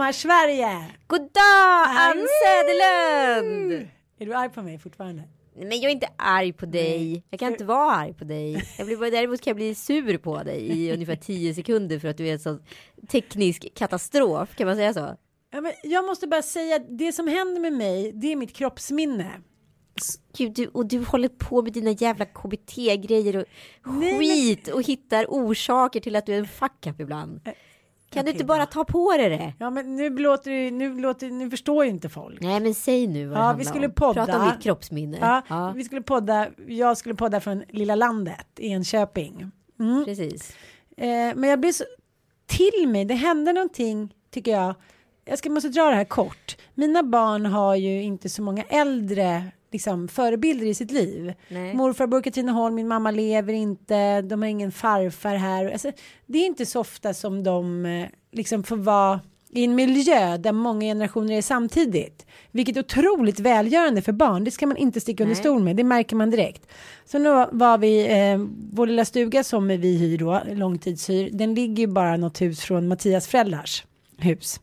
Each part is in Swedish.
Sommarsverige! God dag Ann Söderlund! Är du arg på mig fortfarande? Men jag är inte arg på dig. Jag kan inte vara arg på dig. Jag blir bara, däremot kan jag bli sur på dig i ungefär 10 sekunder för att du är en sån teknisk katastrof. Kan man säga så? Ja, men jag måste bara säga att det som händer med mig, det är mitt kroppsminne. Gud, du, och du håller på med dina jävla KBT-grejer och Nej, skit och hittar orsaker till att du är en fuck up ibland. Kan du inte bara ta på dig det? Ja, men nu låter det, nu låter, nu förstår ju inte folk. Nej, men säg nu vad det Ja, vi skulle om. podda. Prata om ditt kroppsminne. Ja, Ja, vi skulle podda, jag skulle podda från lilla landet, Enköping. Mm. precis. Eh, men jag blir så till mig, det hände någonting tycker jag. Jag ska, måste dra det här kort. Mina barn har ju inte så många äldre liksom, förebilder i sitt liv. Nej. Morfar bor i Katrineholm, min mamma lever inte, de har ingen farfar här. Alltså, det är inte så ofta som de eh, liksom får vara i en miljö där många generationer är samtidigt. Vilket är otroligt välgörande för barn. Det ska man inte sticka under stol med. Det märker man direkt. Så nu var vi, eh, vår lilla stuga som vi hyr då, långtidshyr, den ligger ju bara något hus från Mattias föräldrars hus.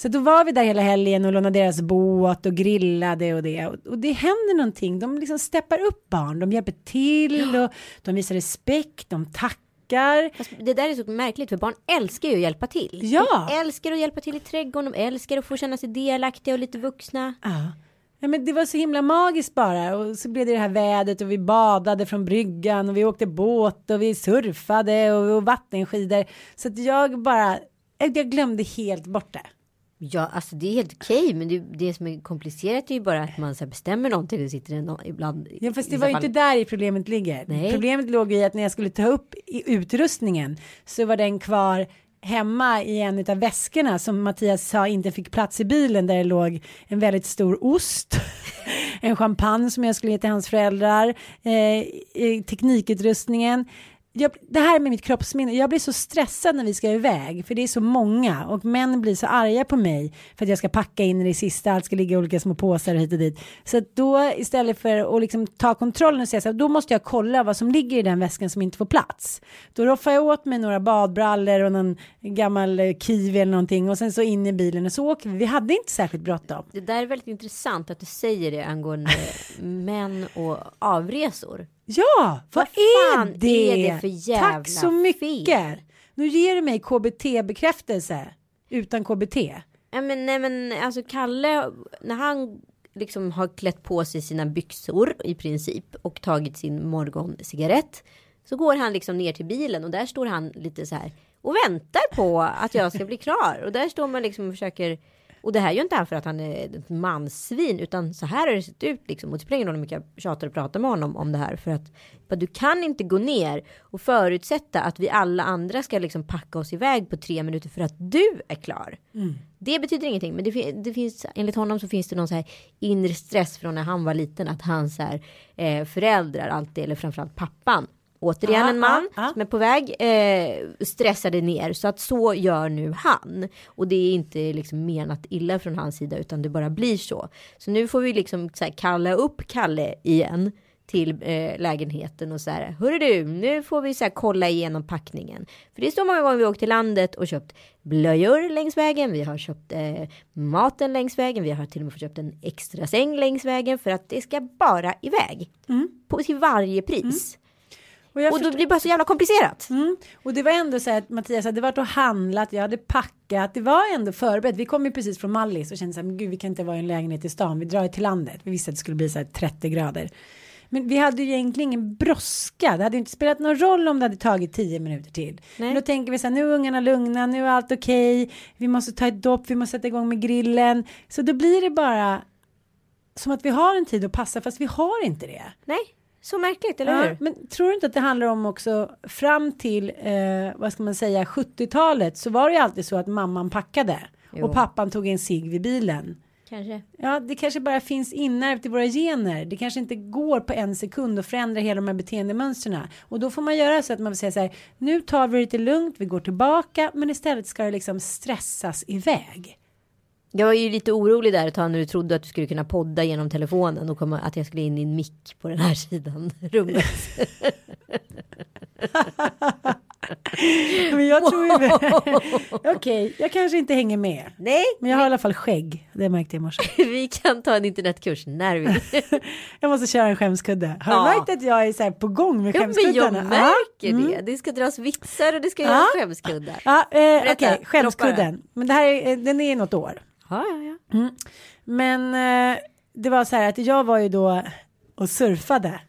Så då var vi där hela helgen och lånade deras båt och grillade och det. Och, och det händer någonting. De liksom steppar upp barn. De hjälper till och de visar respekt. De tackar. Det där är så märkligt för barn älskar ju att hjälpa till. Ja. De älskar att hjälpa till i trädgården, de älskar att få känna sig delaktiga och lite vuxna. Ja. Ja, men det var så himla magiskt bara och så blev det det här vädret och vi badade från bryggan och vi åkte båt och vi surfade och, och vattenskidor. Så att jag bara, jag glömde helt bort det. Ja, alltså det är helt okej, men det, det som är komplicerat är ju bara att man så bestämmer någonting och sitter nå- ibland. Ja, fast det var ju inte där i problemet ligger. Nej. Problemet låg i att när jag skulle ta upp i utrustningen så var den kvar hemma i en av väskorna som Mattias sa inte fick plats i bilen där det låg en väldigt stor ost, en champagne som jag skulle ge till hans föräldrar, eh, teknikutrustningen. Jag, det här med mitt kroppsminne, jag blir så stressad när vi ska iväg för det är så många och män blir så arga på mig för att jag ska packa in i det sista, allt ska ligga i olika små påsar och hit och dit. Så att då istället för att liksom ta kontrollen och säga så här, då måste jag kolla vad som ligger i den väskan som inte får plats. Då roffar jag åt mig några badbrallor och någon gammal kiwi eller någonting och sen så in i bilen och så åker vi. Vi hade inte särskilt bråttom. Det där är väldigt intressant att du säger det angående män och avresor. Ja, vad, Vad är det? är det Tack så mycket. fel? Nu ger du mig KBT-bekräftelse utan KBT. Ja, men, nej, men alltså Kalle, när han liksom har klätt på sig sina byxor i princip och tagit sin morgoncigarett så går han liksom ner till bilen och där står han lite så här och väntar på att jag ska bli klar och där står man liksom och försöker och det här gör inte han för att han är ett manssvin utan så här har det sett ut liksom och det spelar ingen roll hur mycket jag tjatar och pratar med honom om det här för att du kan inte gå ner och förutsätta att vi alla andra ska liksom packa oss iväg på tre minuter för att du är klar. Det betyder ingenting, men det, det finns enligt honom så finns det någon så här inre stress från när han var liten att hans här, eh, föräldrar alltid eller framförallt pappan återigen Ja, en man ja. som är på väg eh, stressade ner så att så gör nu han och det är inte liksom menat illa från hans sida utan det bara blir så. Så nu får vi liksom så här, kalla upp Kalle igen till eh, lägenheten och så här. Hörru du, nu får vi så här, kolla igenom packningen. För det är så många gånger vi åkt till landet och köpt blöjor längs vägen. Vi har köpt eh, maten längs vägen. Vi har till och med köpt en extra säng längs vägen för att det ska bara iväg. På, till varje pris. Och, Och då blir det bara så jävla komplicerat. Mm. Och det var ändå så här att Mattias hade varit och handlat, jag hade packat, det var ändå förberett. Vi kom ju precis från Mallis och kände så här, men gud vi kan inte vara i en lägenhet i stan, vi drar ju till landet. Vi visste att det skulle bli så här 30 grader. Men vi hade ju egentligen ingen brådska, det hade ju inte spelat någon roll om det hade tagit 10 minuter till. Men då tänker vi så här, nu är ungarna lugna, nu är allt okej, vi måste ta ett dopp, vi måste sätta igång med grillen. Så då blir det bara som att vi har en tid att passa, fast vi har inte det. Nej, så märkligt, eller Ja, hur? men tror du inte att det handlar om också fram till eh, vad ska man säga 70-talet så var det ju alltid så att mamman packade Jo. och pappan tog en cigg vid bilen. Kanske. Ja, det kanske bara finns inärvt i våra gener. Det kanske inte går på en sekund att förändra hela de här beteendemönstren. Och då får man göra så att man vill säga så här. Nu tar vi det lite lugnt, vi går tillbaka, men istället ska det liksom stressas iväg. Jag var ju lite orolig där ett tag när du trodde att du skulle kunna podda genom telefonen och komma, att jag skulle in i en mick på den här sidan rummet. Men jag tror ju... Okej, jag kanske inte hänger med. Nej, Men jag har i alla fall skägg. Det märkte jag i morse. vi kan ta en internetkurs när vi. Jag måste köra en skämskudde. Har Ja. du märkt att jag är så på gång med Ja, men jag märker Ja. det. Mm. Det ska dras vitsar och det ska göras skämskuddar. Ja, eh, okej, droppa skämskudden. Men det här är, eh, den är något år. Ja, ja, ja. Mm. Men eh, det var så här att jag var ju då och surfade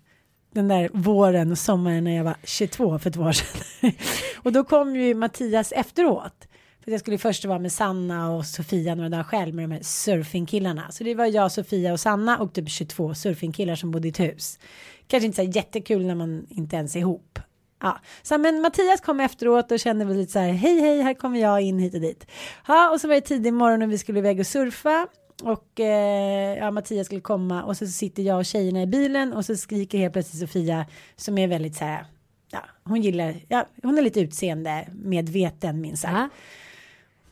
den där våren och sommaren när jag var 22 för två år sedan. och då kom ju Mattias efteråt. För jag skulle först vara med Sanna och Sofia några dagar själv med de här surfingkillarna. Så det var jag, Sofia och Sanna och typ 22 surfingkillar som bodde i ett hus. Kanske inte så jättekul när man inte ens är ihop. Ja, så men Mattias kom efteråt och kände väl lite så här, hej hej, här kommer jag in hit och dit. Ja, och så var det tidig morgon och vi skulle iväg och surfa. Och eh, ja, Mattias skulle komma och så sitter jag och tjejerna i bilen och så skriker helt plötsligt Sofia som är väldigt så här, ja, hon gillar, ja, hon är lite utseende medveten minst sagt. Ja.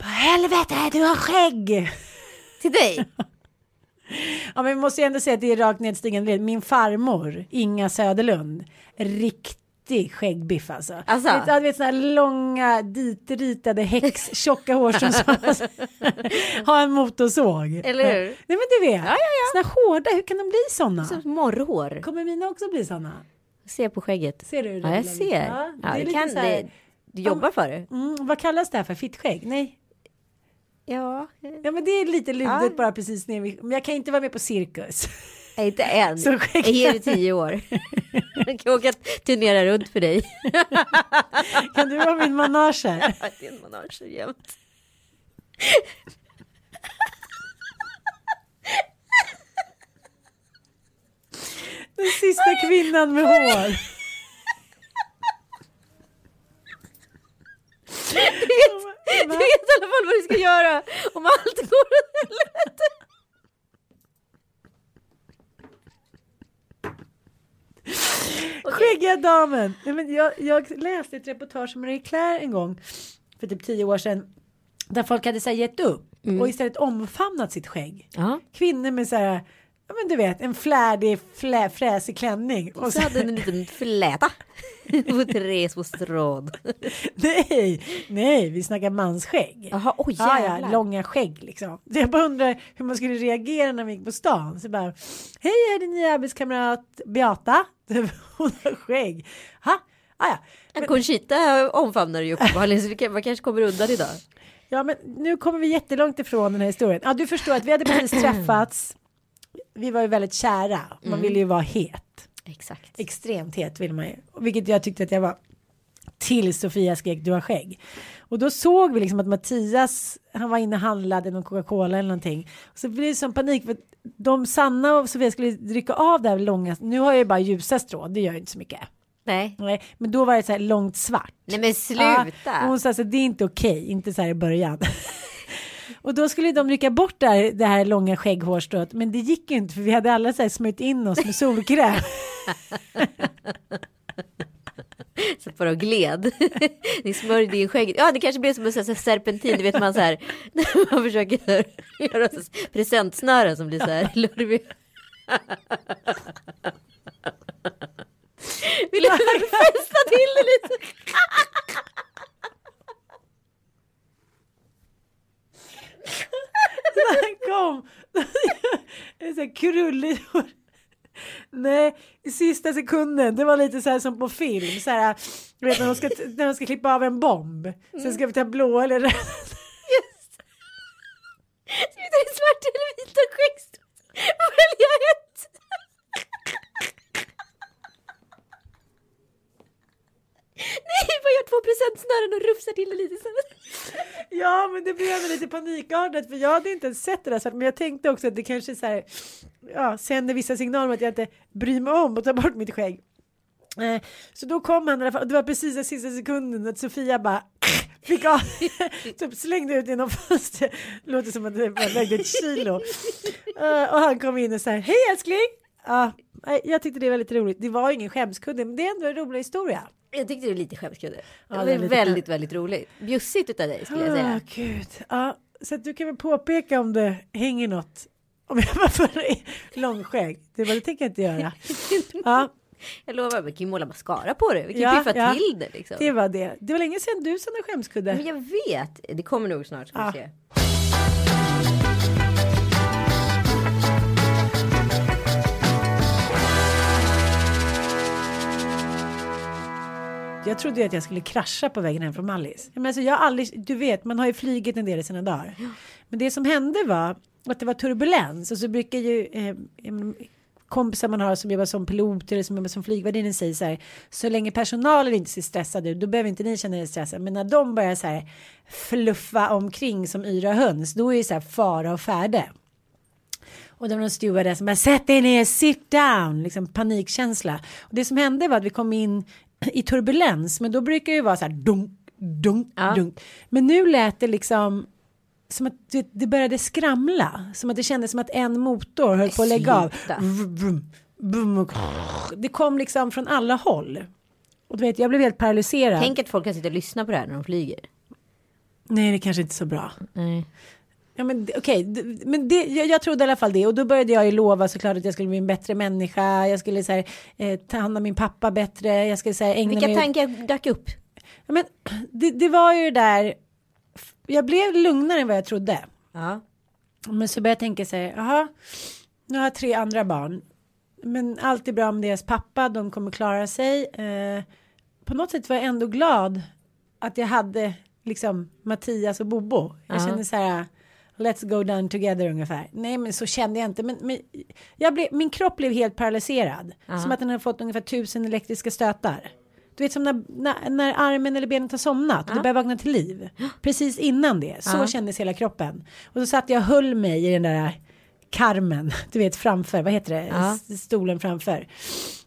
Helvete, du har skägg! Till dig. Ja, men vi måste ju ändå säga att det är rakt nedstigande. Min farmor, Inga Söderlund, riktig skäggbiff alltså. Alltså? Vet, du vet sådana här långa ditritade häx, tjocka hårstrån som har en motorsåg. Eller hur? Nej men du vet, Ja, ja, ja. såna hårda, hur kan de bli sådana? Som morrhår. Kommer mina också bli sådana? Se på skägget. Ser du det? Ja, jag ser. Ja, Ja, det lite kan, så här- det, du jobbar för det. Mm, vad kallas det här för? Fittskägg? Nej. Ja, Ja men det är lite ludet Ja. bara precis ner men jag kan inte vara med på cirkus. Nej, inte än. Så Jag ger dig tio år. Jag kan åka turnera runt för dig. kan du vara min manager? Det är en manage jämt. Den sista kvinnan med hår. Du vet, du vet i alla fall vad du ska göra om allt går åt helvete. Damen. Nej, men jag, jag läste ett reportage om Marie Claire en gång för typ tio år sedan. Där folk hade så här, gett upp och istället omfamnat sitt skägg. Ja, Kvinnor med så här, ja men du vet, en flärdig, flä, fräsig klänning. och så hade den en liten fläta på tre små strån. nej, nej, vi snackar mansskägg. Jaha, oj Ja, jävlar. ja, långa skägg liksom. Så jag bara undrar hur man skulle reagera när vi gick på stan. Så bara, hej, jag är din nya arbetskamrat Beata. Hon har skägg. Ha? Ah, ja. Men Conchita omfamnar ju uppenbarligen så vi man kanske kommer undan idag. ja, men nu kommer vi jättelångt ifrån den här historien. Ja, du förstår att vi hade precis träffats. Vi var ju väldigt kära. Man ville ju vara het. Exakt. Extremt het vill man ju. Vilket jag tyckte att jag var. Till Sofia skrek du har skägg. Och då såg vi liksom att Mattias, han var inne och handlade någon Coca-Cola eller någonting. Och så blev det sån panik för de Sanna och Sofia skulle dricka av det här långa. Nu har jag ju bara ljusa strån, det gör ju inte så mycket. Nej. Nej, men då var det så här långt svart. Nej men Ja, sluta. och hon sa så det är inte okej, inte så här i början. och då skulle de rycka bort det här, det här långa skägghårstrået, men det gick ju inte för vi hade alla så här smörjt in oss med solkräm. Så bara gled. Ni smörjde in skägget. Ja, det kanske blev som en serpentin. Du vet man så här. När man försöker här, göra presentsnören som blir så här lurviga. Vill du fästa till det lite? Han kom. Sån här krullig hår. Nej, i sista sekunden. Det var lite så här som på film. Så här, vet när de ska, när de ska klippa av en bomb. Sen ska vi ta blå eller röd. Just. Sitter i svart eller vita skäggstussar. Välja ett. Nej, bara gör två presentsnören och rufsar till det lite. Så. Ja, men det blev lite panikartat för jag hade inte ens sett det där. svart men jag tänkte också att det kanske så här, ja, sänder vissa signaler om att jag inte bryr mig om att ta bort mitt skägg. Eh, så då kom han i alla fall, och det var precis den sista sekunden att Sofia bara fick av, typ slängde ut genom fönstret. Låter som att det vägde ett kilo. Eh, och han kom in och sa hej älskling. Ja, jag tyckte det var väldigt roligt. Det var ingen skämskudde, men det är ändå en rolig historia. Jag tyckte det var lite skämskudde. Ja, det var lite- väldigt, väldigt roligt. Bjussigt utav dig skulle jag säga. gud. Ja, så att du kan väl påpeka om det hänger något. Om jag bara får långskägg. Det, var, det tänker jag inte göra. Ja, Jag lovar, vi kan ju måla mascara på det. Vi kan Ja, piffa ja. till det liksom. det var det. Det var länge sedan du sådana skämskudde. Men jag vet, det kommer nog snart ska Ja. se. Jag trodde ju att jag skulle krascha på vägen hem från Mallis. Men alltså, jag har aldrig, du vet, man har ju flygit en del i sina dagar. Men det som hände var att det var turbulens och så brukar ju eh, kompisar man har som jobbar som pilot eller som jobbar som flygvärdinna säger så här. Så länge personalen inte ser stressade ut, då behöver inte ni känna er stressade. Men när de börjar så här fluffa omkring som yra höns, då är det så här fara och färde. Och det var någon stewardess som bara sätt dig ner, sit down, liksom panikkänsla. Och det som hände var att vi kom in i turbulens, men då brukar det ju vara så här dunk, dunk, Ja. dunk. Men nu lät det liksom som att det, det började skramla, som att det kändes som att en motor höll på att lägga av. Det kom liksom från alla håll. Och du vet, jag blev helt paralyserad. Tänk att folk kan sitta och lyssna på det här när de flyger. Nej, det kanske inte är så bra. Nej. Ja men okej, d- men det, jag, jag trodde i alla fall det och då började jag ju lova såklart att jag skulle bli en bättre människa. Jag skulle så här, eh, ta hand om min pappa bättre. Jag skulle så här, ägna Vilka mig åt- tankar dök upp? Ja, men det, det var ju det där. Jag blev lugnare än vad jag trodde. Ja. Men så började jag tänka så här, jaha, nu har jag tre andra barn. Men allt är bra med deras pappa, de kommer klara sig. Eh, på något sätt var jag ändå glad att jag hade liksom Mattias och Bobo. Jag Ja. kände så här, let's go down together ungefär. Nej men så kände jag inte, men, men jag blev, min kropp blev helt paralyserad. Som att den hade fått ungefär tusen elektriska stötar. Du vet som när, när, när armen eller benet har somnat och det börjar vakna till liv. Precis innan det, så Ja. kändes hela kroppen. Och så satt jag och höll mig i den där karmen, du vet framför, vad heter det, Ja. Stolen framför.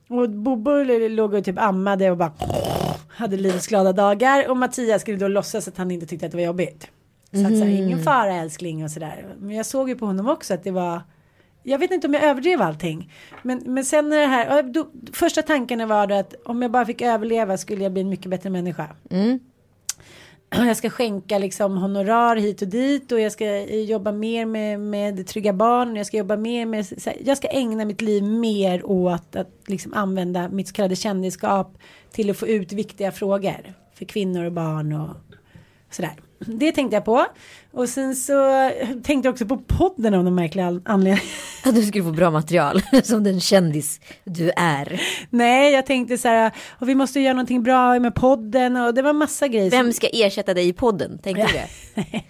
Och Bobo låg och typ ammade och bara hade livets glada dagar och Mattias skulle då låtsas att han inte tyckte att det var jobbigt. Så att så här, ingen fara älskling och sådär. Men jag såg ju på honom också att det var jag vet inte om jag överdrev allting. Men, men sen när det här, då, första tanken var då att om jag bara fick överleva skulle jag bli en mycket bättre människa. Jag ska skänka liksom honorar hit och dit och jag ska jobba mer med, med trygga barn. Jag ska jobba mer med, här, jag ska ägna mitt liv mer åt att liksom använda mitt så kallade kändisskap till att få ut viktiga frågor för kvinnor och barn och sådär. Det tänkte jag på. Och sen så tänkte jag också på podden av någon märklig an- anledning. Att du skulle få bra material som den kändis du är. Nej, jag tänkte så här, och vi måste göra någonting bra med podden och det var massa grejer. Vem ska ersätta dig i podden? Tänkte du det?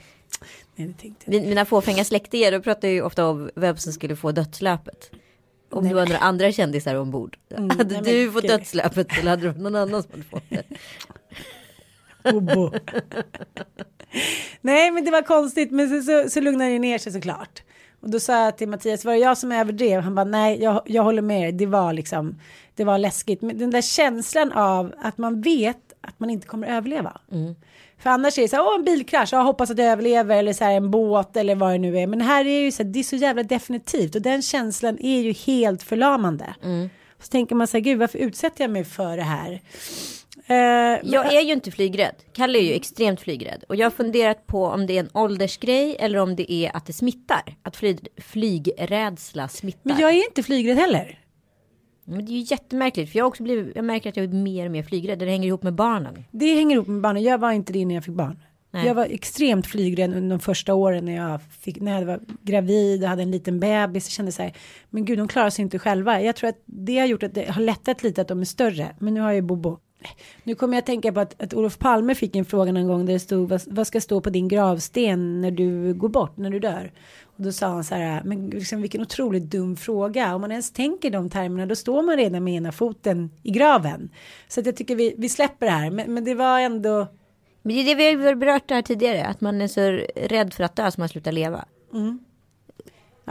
Nej, det tänkte jag Min- Mina fåfänga släktingar då pratar ju ofta om vem som skulle få dödslöpet. Om det var några andra kändisar ombord. hade Mm, nej, men du fått dödslöpet eller hade det någon annan som hade fått det? Bobo. Nej, men det var konstigt, men så, så, så lugnade det ner sig såklart. Och då sa jag till Mattias, var det jag som överdrev? Han bara, nej, jag, jag håller med dig. Det var liksom, det var läskigt. Men den där känslan av att man vet att man inte kommer överleva. För annars är det så här, åh en bilkrasch, jag hoppas att jag överlever eller så här en båt eller vad det nu är. Men här är ju så här, det är så jävla definitivt och den känslan är ju helt förlamande. Så tänker man så här, gud varför utsätter jag mig för det här? Eh, Jag är ju inte flygrädd. Kalle är ju extremt flygrädd. Och jag har funderat på om det är en åldersgrej eller om det är att det smittar. Att fly, flygrädsla smittar. men jag är inte flygrädd heller. Men det är ju jättemärkligt. För jag också blivit, jag märker att jag är mer och mer flygrädd. Det hänger ihop med barnen. Det hänger ihop med barnen. Jag var inte det när jag fick barn. Nej. Jag var extremt flygrädd under de första åren när jag, fick, när jag var gravid och hade en liten bebis. Jag kände så här, men gud de klarar sig inte själva. Jag tror att det har gjort att det har lättat lite att de är större. Men nu har jag ju Bobo. Nu kommer jag att tänka på att, att Olof Palme fick en fråga någon gång där det stod vad, vad ska stå på din gravsten när du går bort, när du dör? Och då sa han så här, men liksom, vilken otroligt dum fråga. Om man ens tänker de termerna då står man redan med ena foten i graven. Så att jag tycker vi, vi släpper det här. Men, men det var ändå, Men det är det vi har berört här tidigare. Att man är så rädd för att dö så man slutar leva.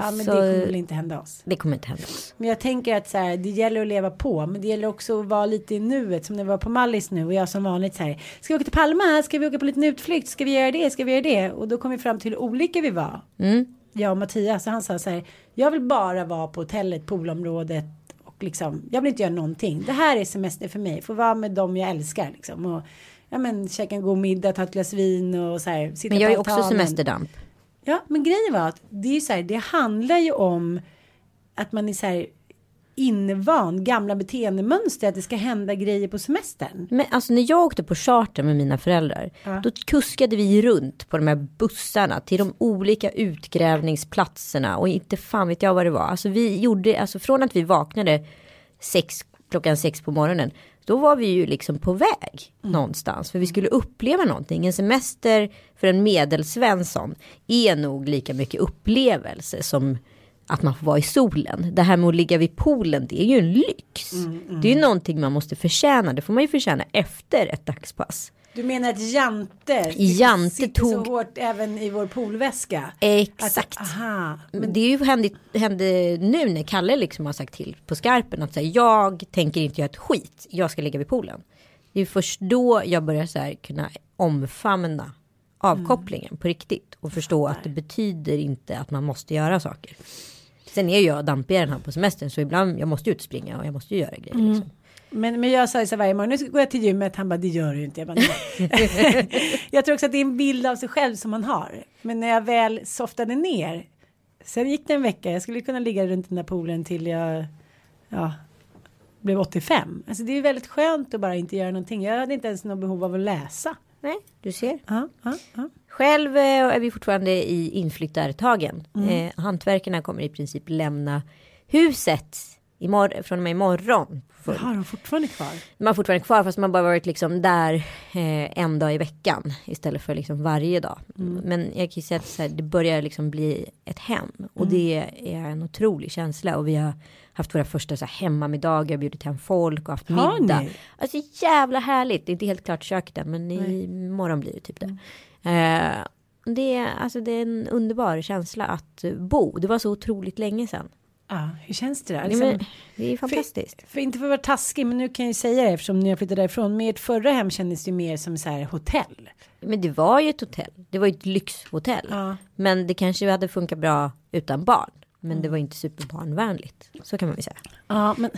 Ja men Så- det kommer väl inte hända oss. Det kommer inte hända oss. Men jag tänker att så här, det gäller att leva på. Men det gäller också att vara lite i nuet. Som det var på Mallis nu. Och jag som vanligt så här. Ska vi åka till Palma? Ska vi åka på en liten utflykt? Ska vi göra det? Ska vi göra det? Och då kom vi fram till hur olika vi var. Mm. Jag och Mattias. Så han sa så här. Jag vill bara vara på hotellet, poolområdet. Och liksom, jag vill inte göra någonting. Det här är semester för mig. Få vara med dem jag älskar liksom. Och ja men käka en god middag, ta ett glas vin och så här. Sitta Men jag är också semesterdamp. Ja, men grejen var att det är så här, det handlar ju om att man är så här invan gamla beteendemönster, att det ska hända grejer på semestern. Men alltså när jag åkte på charter med mina föräldrar. Ja. Då kuskade vi runt på de här bussarna till de olika utgrävningsplatserna. Och inte fan vet jag vad det var. Alltså vi gjorde, alltså från att vi vaknade sex, klockan sex på morgonen. Då var vi ju liksom på väg någonstans. För vi skulle uppleva någonting. En semester för en medelsvensson är nog lika mycket upplevelse som att man får vara i solen. Det här med att ligga vid poolen, det är ju en lyx. Det är ju någonting man måste förtjäna. Det får man ju förtjäna efter ett dagspass. Du menar att Jante, Jante sitter så tog- hårt även i vår poolväska? Exakt. Att, aha. Men det är ju hände, hände nu när Kalle liksom har sagt till på skarpen att säga jag tänker inte göra ett skit. Jag ska ligga vid poolen. Det är först då jag börjar så här kunna omfamna avkopplingen på riktigt och förstå att det betyder inte att man måste göra saker. Sen är jag dampigare här på semestern så ibland jag måste ju ut och springa och jag måste ju göra grejer. Liksom. Men, men jag sa så varje morgon, nu går jag till gymmet, han bara det gör du inte. Jag, bara, jag tror också att det är en bild av sig själv som man har. Men när jag väl softade ner, sen gick det en vecka, jag skulle kunna ligga runt den där poolen till jag ja, blev 85. Alltså det är väldigt skönt att bara inte göra någonting. Jag hade inte ens något behov av att läsa. Nej, du ser. Ja, ja, ja. Själv eh, är vi fortfarande i inflyttartagen. Eh, hantverkarna kommer i princip lämna huset imorgon, från och med imorgon. För, Har de fortfarande kvar? man har fortfarande kvar fast man bara varit liksom där eh, en dag i veckan istället för liksom varje dag. Men jag kan ju säga att här, det börjar liksom bli ett hem och det är en otrolig känsla och vi har haft våra första så här, hemmamiddagar, bjudit hem folk och haft Har middag. ni? Alltså jävla härligt, det är inte helt klart köket än men i morgon blir det typ det. Eh, det, är, alltså, det är en underbar känsla att bo, det var så otroligt länge sedan. Ja, hur känns det där? Liksom, men, det är fantastiskt. För inte för att vara taskig, men nu kan jag ju säga det eftersom ni har flyttat därifrån. Med ert förra hem kändes det ju mer som så här hotell. Men det var ju ett hotell. Det var ju ett lyxhotell. Ja. Men det kanske hade funkat bra utan barn. Men det var inte superbarnvänligt. Så kan man väl säga. Ja, men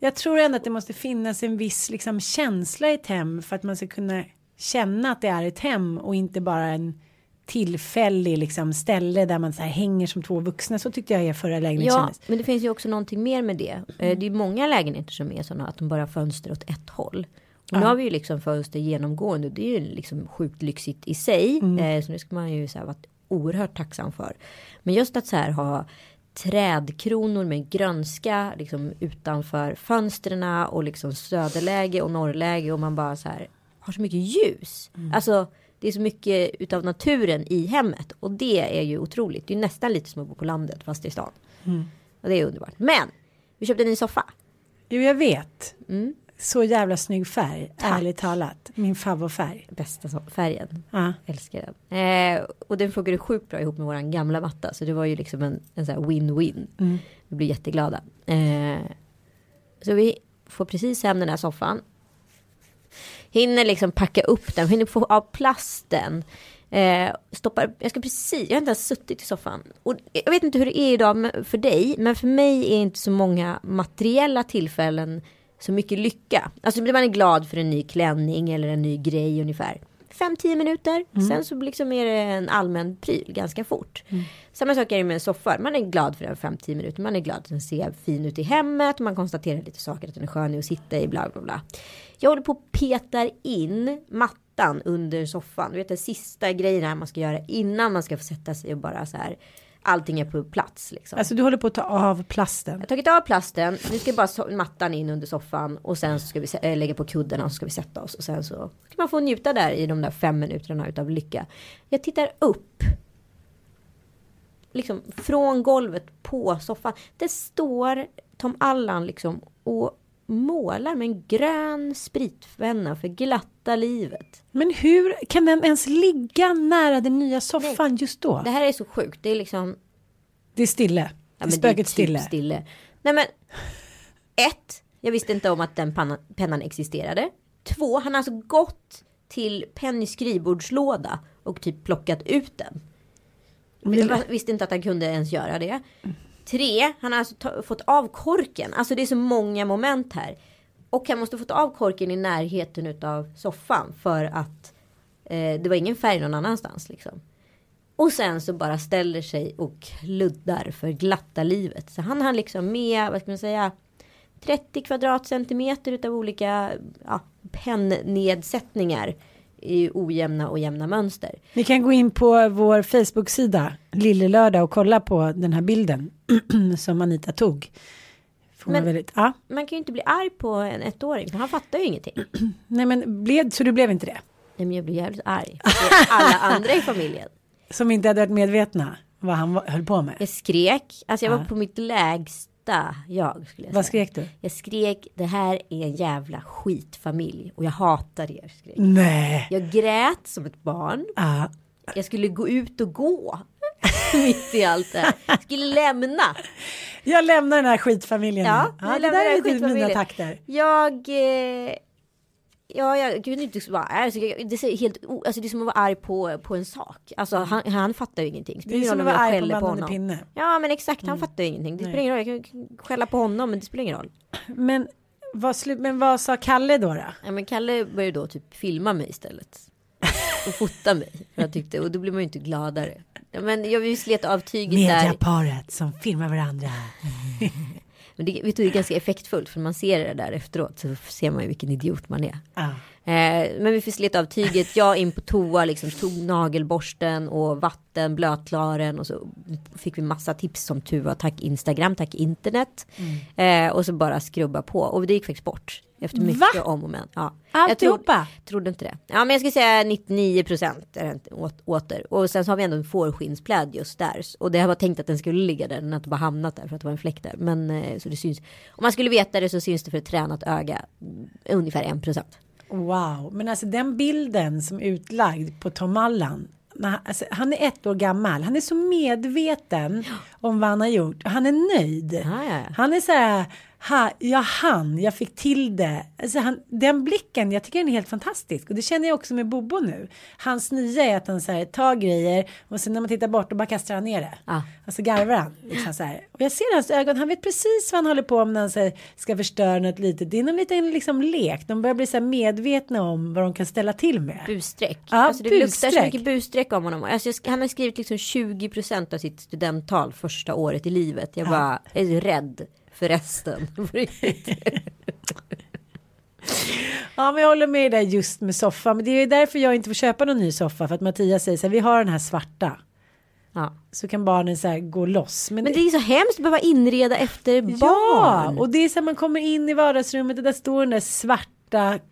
jag tror ändå att det måste finnas en viss liksom, känsla i ett hem för att man ska kunna känna att det är ett hem och inte bara en tillfällig liksom, ställe där man så här, hänger som två vuxna. Så tyckte jag er förra lägenhet Ja, kändes. men det finns ju också någonting mer med det. Eh, Det är många lägenheter som är sådana att de bara har fönster åt ett håll. Och nu har vi ju liksom fönster genomgående. Det är ju liksom sjukt lyxigt i sig. Eh, Så det ska man ju så här vara oerhört tacksam för. Men just att så här ha trädkronor med grönska liksom utanför fönstren och liksom söderläge och norrläge och man bara så här har så mycket ljus. Alltså det är så mycket utav naturen i hemmet och det är ju otroligt. Det är nästan lite som att bo på landet fast i stan. Och det är underbart. Men vi köpte en ny soffa. Jo, jag vet. Mm. Så jävla snygg färg, ärligt talat. Min favoritfärg. Bästa färgen. Ja. Älskar den. Eh, och den funkade sjukt bra ihop med våran gamla matta. Så det var ju liksom en, en sån här win-win. Vi blev jätteglada. Eh, så vi får precis hem den här soffan. Hinner liksom packa upp den, hinner få av plasten. Eh, stoppar, jag ska precis, jag har inte ens suttit i soffan. Och jag vet inte hur det är idag för dig, men för mig är inte så många materiella tillfällen så mycket lycka. Alltså man är glad för en ny klänning eller en ny grej ungefär. 5-10 minuter. Sen så liksom är det en allmän pryl ganska fort. Samma sak är det med soffor. Man är glad för den 5-10 minuter. Man är glad att den ser fin ut i hemmet. Man konstaterar lite saker att den är skön att sitta i. Bla bla bla. Jag håller på och petar in mattan under soffan. Du vet den sista grejen här man ska göra innan man ska få sätta sig och bara så här. Allting är på plats liksom. Alltså du håller på att ta av plasten. Jag har tagit av plasten. Nu ska bara so- mattan in under soffan och sen så ska vi äh, lägga på kuddarna och så ska vi sätta oss och sen så ska man få njuta där i de där fem minuterna utav lycka. Jag tittar upp. Liksom från golvet på soffan. Det står Tom Allan liksom och målar med en grön spritpenna för glatta livet. Men hur kan den ens ligga nära den nya soffan just då? Det här är så sjukt. Det är liksom Det är stille. Ja, det är spöket typ stille. stille. Nej men. Ett. Jag visste inte om att den pannan, pennan existerade. Två. Han har alltså gått till Pennys skrivbordslåda och typ plockat ut den. Men jag visste inte att han kunde ens göra det. Tre. Han har alltså fått av korken. Alltså det är så många moment här. Och han måste fått av korken i närheten utav soffan för att eh, det var ingen färg någon annanstans liksom. Och sen så bara ställer sig och kluddar för glatta livet. Så han har liksom med, vad ska man säga, 30 kvadratcentimeter utav olika ja, pennnedsättningar i ojämna och jämna mönster. Ni kan gå in på vår Facebook-sida Lillelördag och kolla på den här bilden som Anita tog. Får Men- man väldigt, ja. Man kan ju inte bli arg på en ettåring för han fattar ju ingenting. Nej men blev, så du blev inte det? Nej, men jag blir jävligt arg. alla andra i familjen. Som inte hade varit medvetna vad han var- höll på med. Jag skrek, alltså jag var Ja. på mitt lägsta jag. Skulle jag Vad säga. skrek du? Jag skrek, det här är en jävla skitfamilj och jag hatar er. Skrek. Nej. Jag grät som ett barn. Ja. Jag skulle gå ut och gå. Mitt i allt det här. Jag skulle lämna. Jag lämnar den här skitfamiljen. Ja, jag det där är lite mina skitfamiljen. takter. Jag... Eh, ja, jag kunde inte vara jag- det, är helt, alltså, det är som att vara arg på, på en sak. Alltså han, han fattar ju ingenting. Det är som att vara arg på bannande honom. pinne. Ja men exakt, han fattar ju ingenting. Det spelar ingen roll, jag kan skälla på honom men det spelar ingen roll. Men vad, men vad sa Kalle då? då? Ja, men Kalle började då typ filma mig istället. Och fota mig. Jag tyckte, och då blir man ju inte gladare. Ja, men jag vill slet av tyget där. Mediaparet som filmar varandra. Men det, vet du, det är ganska effektfullt för man ser det där efteråt så ser man ju vilken idiot man är. Ja. Eh, men vi fick slita av tyget. Jag in på toa, liksom, tog nagelborsten och vatten, blötklaren och så fick vi massa tips som tur var. Tack Instagram, tack internet. Eh, och så bara skrubba på. Och det gick faktiskt bort. Efter mycket Va? om och men. Ja. Alltihopa? Jag trodde, trodde inte det. Ja men jag skulle säga 99 procent åter. Och sen så har vi ändå en fårskinnspläd just där. Och det var tänkt att den skulle ligga där. Den har inte bara hamnat där för att det var en fläck där. Men eh, så det syns. Om man skulle veta det så syns det för ett tränat öga. mm, Ungefär en procent. Wow, men alltså den bilden som är utlagd på Tom Allan. Alltså, han är ett år gammal. Han är så medveten om vad han har gjort. Han är nöjd. Ja, ja. Han är så här. Ha, jag hann, jag fick till det. Alltså han, den blicken, jag tycker den är helt fantastisk. Och det känner jag också med Bobo nu. Hans nya är att han så här, tar grejer och sen när man tittar bort då bara kastar han ner det. Ja. Och så garvar han. Liksom så här. Och jag ser hans ögon, han vet precis vad han håller på med när han här, ska förstöra något litet. Det är någon liten liksom, lek. De börjar bli så här medvetna om vad de kan ställa till med. Busstreck. Ja, alltså det luktar busstreck. så mycket busstreck om honom. Alltså jag han har skrivit liksom 20% av sitt studenttal första året i livet. Jag bara är rädd för resten. På riktigt. Ja men jag håller med dig just med soffa. Men det är därför jag inte får köpa någon ny soffa. För att Mattias säger så här, vi har den här svarta. ja. Så kan barnen så här gå loss. Men, Men det är så hemskt att behöva inreda efter Ja, barn. och det är så här man kommer in i vardagsrummet och där står den där svarta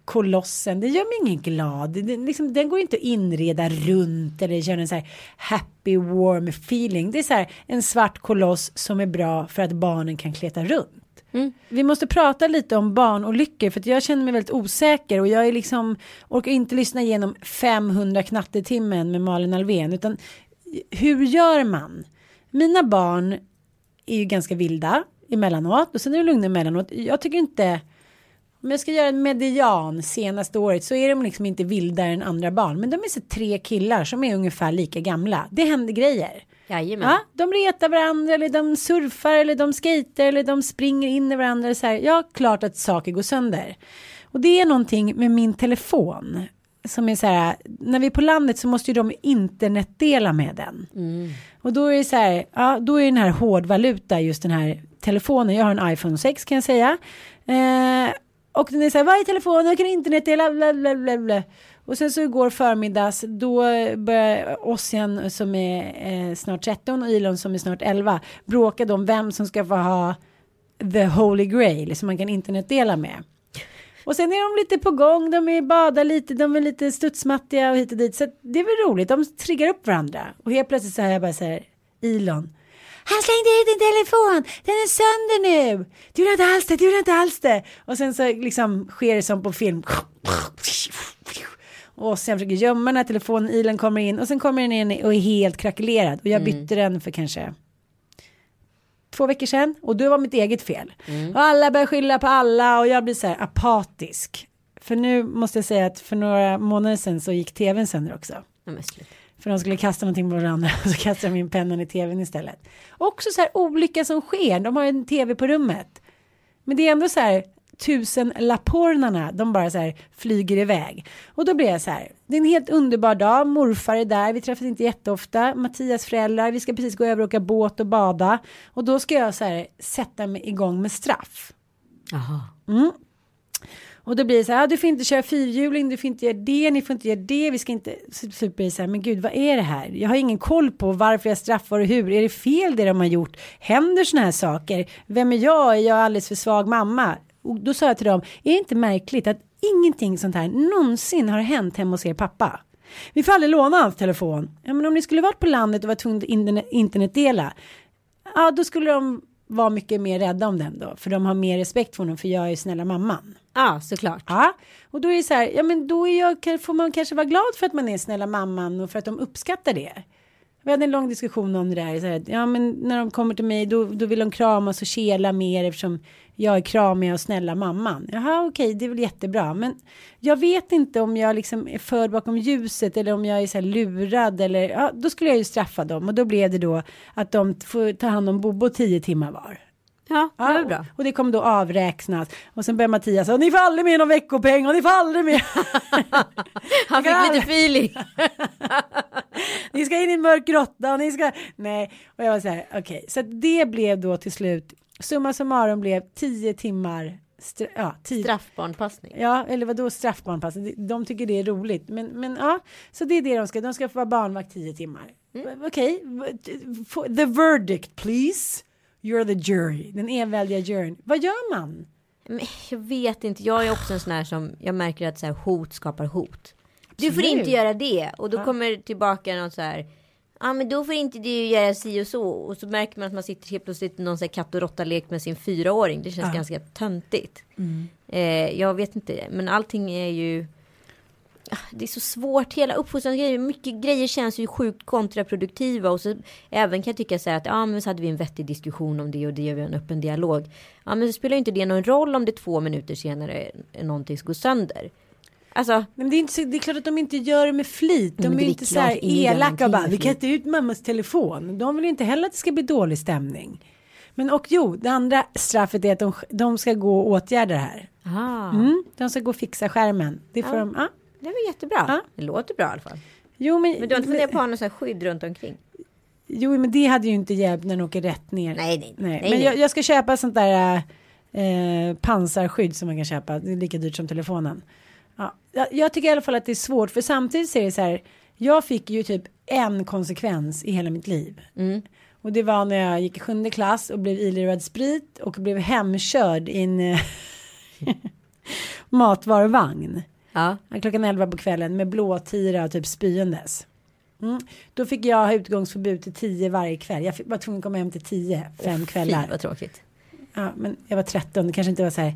kolossen. Det gör mig ingen glad. Det, liksom, den går inte att inreda runt eller köra en så här happy warm feeling. Det är så här en svart koloss som är bra för att barnen kan kleta runt. Vi måste prata lite om barnolyckor för att jag känner mig väldigt osäker och jag är liksom orkar inte lyssna igenom 500 knattetimmen med Malin Alvén utan hur gör man? Mina barn är ju ganska vilda emellanåt och sen är det lugna emellanåt. Jag tycker inte om jag ska göra en median senaste året så är de liksom inte vildare än andra barn. Men de är så tre killar som är ungefär lika gamla. Det händer grejer. Jajamän. Ja, de retar varandra eller de surfar eller de skejtar eller de springer in i varandra. Så här. Ja, klart att saker går sönder. Och det är någonting med min telefon. Som är så här, när vi är på landet så måste ju de internetdela med den. Och då är det så här, ja då är den här hårdvaluta just den här telefonen. Jag har en iPhone 6 kan jag säga. Eh, och den är så här, vad är telefonen, vad kan internetdela, bla bla bla bla. Och sen så igår förmiddags, då börjar Ossian som är eh, snart 13 och Elon som är snart 11 bråkade om vem som ska få ha the holy grail som man kan internetdela med. Och sen är de lite på gång, de är badar lite, de är lite studsmattiga och hit och dit. Så det är väl roligt, de triggar upp varandra. Och helt plötsligt så här jag bara så här, Elon. Han slängde ut din telefon, den är sönder nu. Du vill inte alls det, du vill inte alls det. Och sen så liksom sker det som på film. Och sen försöker gömma den här telefonen, Ilon kommer in och sen kommer den in och är helt krackelerad. Och jag bytte den för kanske två veckor sedan och det var mitt eget fel. Och alla börjar skylla på alla och jag blir så här apatisk. För nu måste jag säga att för några månader sedan så gick tvn sönder också. Ja. För de skulle kasta någonting på varandra så kastade de in pennan i tvn istället. Också så här olycka som sker, de har en tv på rummet. Men det är ändå så här tusen lapornarna, de bara så här flyger iväg. Och då blir jag så här, det är en helt underbar dag, morfar är där, vi träffas inte jätteofta, Mattias föräldrar, vi ska precis gå över och åka båt och bada. Och då ska jag så här sätta mig igång med straff. Jaha. Och då blir det så här, ah, du får inte köra fyrhjuling, du får inte göra det, ni får inte göra det, vi ska inte, så, blir det så här, men gud vad är det här? Jag har ingen koll på varför jag straffar och hur, är det fel det de har gjort? Händer sådana här saker? Vem är jag? Är jag alldeles för svag mamma? Och då sa jag till dem, är det inte märkligt att ingenting sånt här någonsin har hänt hemma hos er pappa? Vi får aldrig låna hans telefon. Ja, men om ni skulle varit på landet och var tvungna att internetdela, ja då skulle de vara mycket mer rädda om den då, för de har mer respekt för honom, för jag är snälla mamman. Ja, såklart. Ja, och då är det så här, ja men då är jag, får man kanske vara glad för att man är snälla mamman och för att de uppskattar det. Vi hade en lång diskussion om det där, så här, ja men när de kommer till mig då, då vill de kramas och kela mer eftersom jag är kramiga och snälla mamman. Jaha okej, det är väl jättebra, men jag vet inte om jag liksom är förd bakom ljuset eller om jag är så här lurad eller, ja då skulle jag ju straffa dem och då blev det då att de får ta hand om Bobo tio timmar var. Ja, det var bra. Och det kommer då avräknas. Och sen börjar Mattias säga, ni får aldrig med någon veckopeng och ni får aldrig med. Han fick lite feeling. ni ska in i en mörk grotta och ni ska, nej. Och jag var så här, okej. Så att det blev då till slut, summa summarum blev tio timmar, stra- ja, Straffbarnpassning. Ja, eller vadå straffbarnpass? De tycker det är roligt. Men, men ja, så det är det de ska. De ska få vara barnvakt tio timmar. Mm. Okej, Få- the verdict please. You're the jury, den enväldiga juryn. Vad gör man? Men jag vet inte, jag är också en sån här som jag märker att så här, hot skapar hot. Du får Absolut. inte göra det och då kommer tillbaka något så här. Ja men då får inte du göra si och så och så märker man att man sitter helt plötsligt i någon så här katt och råtta-lek med sin fyraåring. Det känns ganska töntigt. Eh, jag vet inte, men allting är ju. Ah, Det är så svårt, hela uppfostransgrejer, mycket grejer känns ju sjukt kontraproduktiva och så även kan jag tycka så här att ja men så hade vi en vettig diskussion om det och det och vi en öppen dialog. Ja men så spelar ju inte det någon roll om det två minuter senare någonting går sönder. Alltså, Men det är, inte så, det är klart att de inte gör det med flit. De men är ju inte så här elaka och bara vi kan flit." inte ut mammas telefon. De vill ju inte heller att det ska bli dålig stämning. Men och jo, det andra straffet är att de, de ska gå och åtgärda det här. Mm, de ska gå och fixa skärmen. Det får Ja. de, ja. det var jättebra. Ja. Det låter bra i alla fall. Jo men, Men du har inte funderat på att ha något här skydd runt omkring? jo men det hade ju inte hjälpt när den åker rätt ner. Nej, nej, nej, Men nej. Jag, jag ska köpa sånt där eh, pansarskydd som man kan köpa. Det är lika dyrt som telefonen. Ja, jag, jag tycker i alla fall att det är svårt för samtidigt så är det så här. Jag fick ju typ en konsekvens i hela mitt liv. Mm. Och det var när jag gick i sjunde klass och blev ilurad sprit och blev hemkörd i en eh, matvaruvagn. Ja. Klockan 11 på kvällen med blåtira och typ spyendes. Mm. Då fick jag ha utgångsförbud till 10 varje kväll. Jag fick, var tvungen att komma hem till 10, fem kvällar. Fy vad tråkigt. Ja, men jag var 13, det kanske inte var så här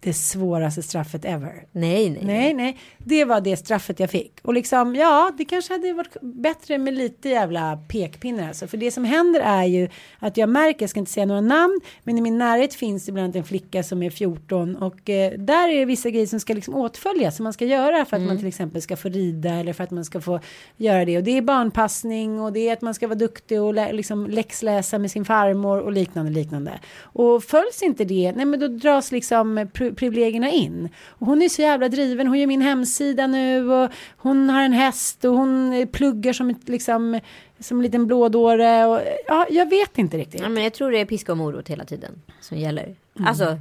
det svåraste straffet ever. Nej, nej. Nej, nej, det var det straffet jag fick. Och liksom, ja, det kanske hade varit bättre med lite jävla pekpinnar alltså. För det som händer är ju att jag märker, jag ska inte säga några namn, men i min närhet finns det bland annat en flicka som är 14 och eh, där är det vissa grejer som ska liksom åtföljas som man ska göra för att man till exempel ska få rida eller för att man ska få göra det. Och det är barnpassning och det är att man ska vara duktig och lä- liksom läxläsa med sin farmor och liknande, liknande. Och följs inte det, nej men då dras liksom privilegierna in. Och hon är så jävla driven, hon gör min hemsida nu och hon har en häst och hon pluggar som ett liksom som en liten blådåre och ja, jag vet inte riktigt. Ja, men jag tror det är piska och morot hela tiden som gäller. Alltså,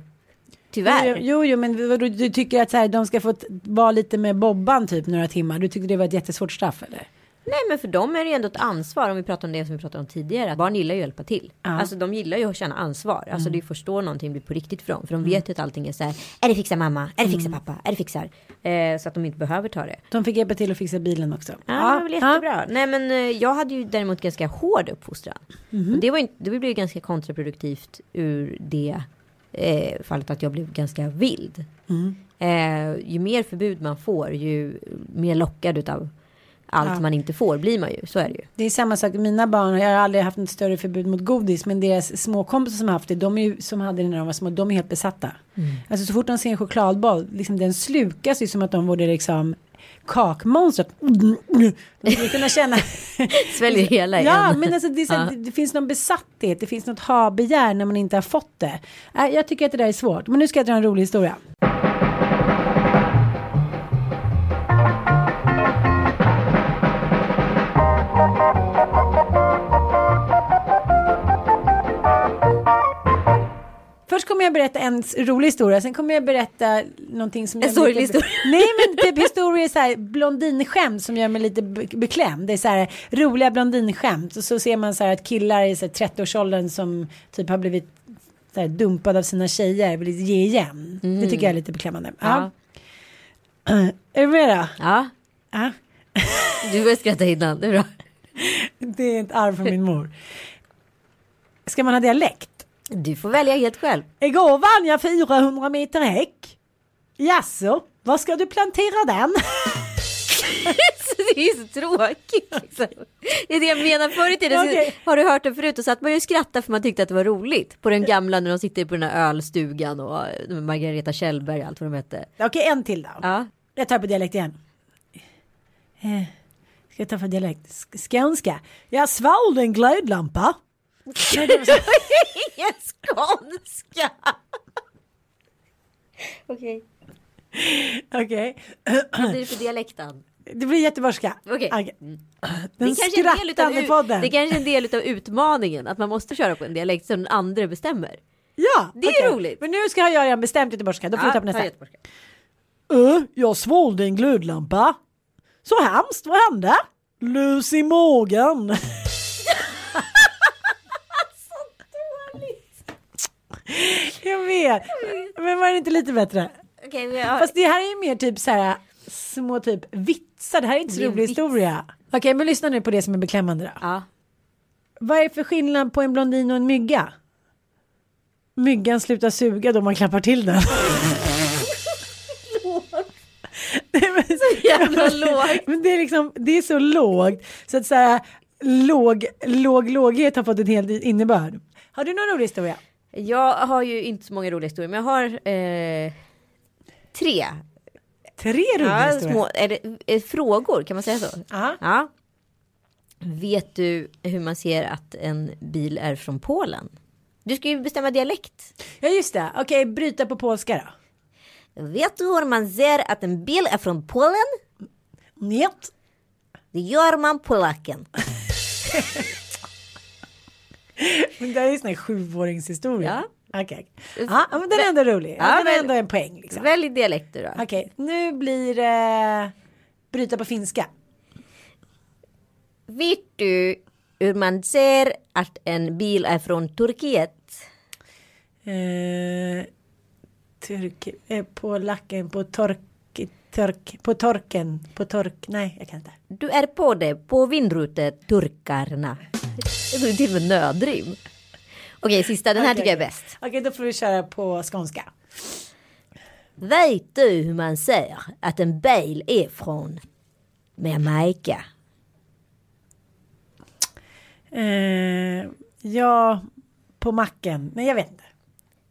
tyvärr. Jo, jo, men vadå, du tycker att så här, de ska få vara lite med Bobban typ några timmar. Du tyckte det var ett jättesvårt straff eller? Nej men för dem är det ju ändå ett ansvar om vi pratar om det som vi pratade om tidigare. Att barn gillar ju att hjälpa till. Alltså de gillar ju att känna ansvar. Alltså det är först då någonting blir på riktigt för dem. För de vet ju att allting är så här. Är det fixar mamma? Är det fixar pappa? Är det fixar? Eh, så att de inte behöver ta det. De fick hjälpa till att fixa bilen också. Ja, det var väl jättebra. Nej men eh, jag hade ju däremot ganska hård uppfostran. Och det, var inte, det blev ju ganska kontraproduktivt ur det eh, fallet att jag blev ganska vild. Eh, ju mer förbud man får ju mer lockad utav allt Ja. man inte får blir man ju. Så är det ju. Det är samma sak, mina barn, jag har aldrig haft något större förbud mot godis, men deras småkompisar som har haft det, de är ju, som hade det när de var små, de är helt besatta. Alltså så fort de ser en chokladboll, liksom den slukas ju som att de vore liksom kakmonstret. De skulle kunna känna. Sväljer hela ja, igen. men alltså det, så, Ja. det, det finns någon besatthet, det finns något ha-begär när man inte har fått det. Äh, jag tycker att det där är svårt, men nu ska jag dra en rolig historia. Kommer jag berätta en rolig historia, sen kommer jag berätta någonting som En sorglig historia. Nej men typ historier så här blondinskämt som gör mig lite be- beklämd. Det är så här roliga blondinskämt och så ser man så här att killar i så här 30-årsåldern som typ har blivit så här dumpade av sina tjejer vill ge igen. Det tycker jag är lite beklämmande. Ja. Är du med då? Ja, Ja. du började skratta innan. Det är bra. Det är ett arv från min mor. Ska man ha dialekt? Du får välja helt själv. Igår vann jag 400 meter häck. Jaså, var ska du plantera den? det är så tråkigt. Liksom. Det är det jag menar. Förr i tiden så har du hört det förut och satt man ju och skrattade för man tyckte att det var roligt. På den gamla när de sitter på den här ölstugan och eh, Margareta Kjellberg och allt vad de hette. Okej, en till då. Ja. Jag tar på dialekt igen. Eh, ska jag ta för dialekt? Sk- Skånska. Jag svalde en glödlampa. Nej, det var Ingen skånska. Okej. Okej. Vad blir det för dialekten? Det blir göteborgska. Okej. Okej. Det Den är, kanske är en del utav, skrattande ut- podden. det är kanske är en del utav utmaningen att man måste köra på en dialekt som den andra bestämmer. Ja, Det är okej. roligt. Men nu ska jag göra en bestämt göteborgska. Då får vi ta på nästa. Uh, jag svalde en glödlampa. Så hemskt, vad hände? Lucy Morgan. jag vet. Men var det inte lite bättre? Men jag- Fast det här är ju mer typ så här små typ vitsar. Det här är inte så Det rolig vits. historia. Okej, men lyssna nu på det som är beklämmande då. Ja. Vad är för skillnad på en blondin och en mygga? Myggan slutar suga då man klappar till den. Nej, men- jävla lågt. Men det är liksom, det är så lågt så att så här, låg, låg, låghet har fått en hel innebörd. Har du någon rolig historia? Jag har ju inte så många roliga historier, men jag har eh, tre. Tre roliga Ja, små, är det, är frågor, kan man säga så? Ja. Ja. Vet du hur man ser att en bil är från Polen? Du ska ju bestämma dialekt. ja, just det. Okej, bryta på polska då. Vet du hur man ser att en bil är från Polen? Njet. Det gör man på lacken. Men det här är ju sån här sjuåringshistoria. Ja. Okej. Ja, men den är ändå rolig. Ja, den är ändå en poäng. Liksom. Välj dialekter då. Okej, nu blir det bryta på finska. Vet du hur man ser att en bil är från Turkiet? Eh, turk, eh, på lacken, på tork, tork, på torken, på tork, nej jag kan inte. Du är på det på vindruteturkarna. Det är till och med nödrim. Okej, sista. Den här Okej, tycker jag är bäst. Okej, då får vi köra på skånska. Vet du hur man ser att en bil är från Jamaica? Eh, ja, på macken. Nej, jag vet inte.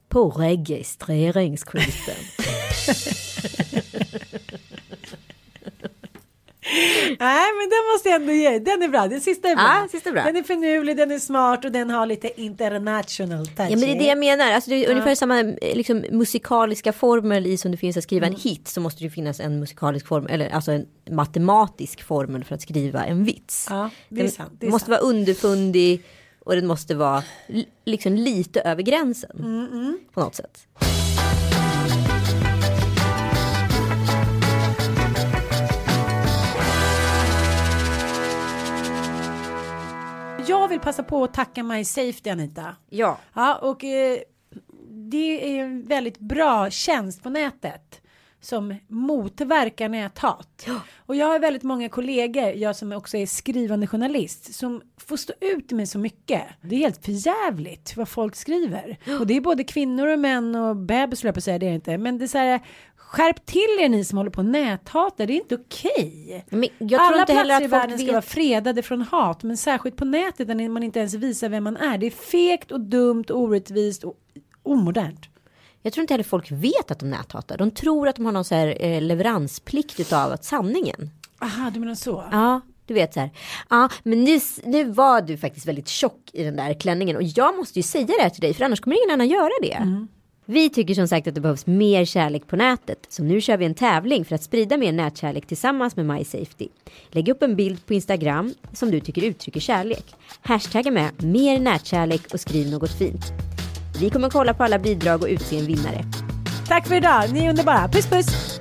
På registreringsskylten. Nej, men den måste jag ändå ge. Den är bra. Den sista är bra. Ja, sista är bra. Den är finurlig, den är smart och den har lite international touch. Ja men det är det jag menar. Alltså, det är ungefär samma eh, liksom, musikaliska formel i som det finns att skriva Mm. en hit. Så måste det finnas en musikalisk formel, eller alltså en matematisk formel för att skriva en vits. Ja, det är sant, det är måste sant. vara underfundig och den måste vara li- liksom lite över gränsen. Mm, På något sätt. Jag vill passa på att tacka My Safety, Anita. Ja. Ja, och eh, det är en väldigt bra tjänst på nätet som motverkar näthat. Och jag har väldigt många kollegor, jag som också är skrivande journalist, som får stå ut med så mycket. Det är helt förjävligt vad folk skriver. Och det är både kvinnor och män och bebis, jag på säga, det är det inte. Men det är så här, skärp till er ni som håller på och näthatar, det är inte okej. Tror Alla platser i världen ska vet- vara fredade från hat, men särskilt på nätet där man inte ens visar vem man är. Det är fegt och dumt, och orättvist och omodernt. Jag tror inte heller folk vet att de näthatar. De tror att de har någon så här eh, leveransplikt utav att sanningen. Aha, du menar så? Ja, du vet så här. Ja, men nu, nu var du faktiskt väldigt tjock i den där klänningen och jag måste ju säga det här till dig för annars kommer ingen annan göra det. Vi tycker som sagt att det behövs mer kärlek på nätet. Så nu kör vi en tävling för att sprida mer nätkärlek tillsammans med MySafety. Lägg upp en bild på Instagram som du tycker uttrycker kärlek. Hashtagga med mer nätkärlek och skriv något fint. Vi kommer kolla på alla bidrag och utse en vinnare. Tack för idag, ni är underbara. Puss puss!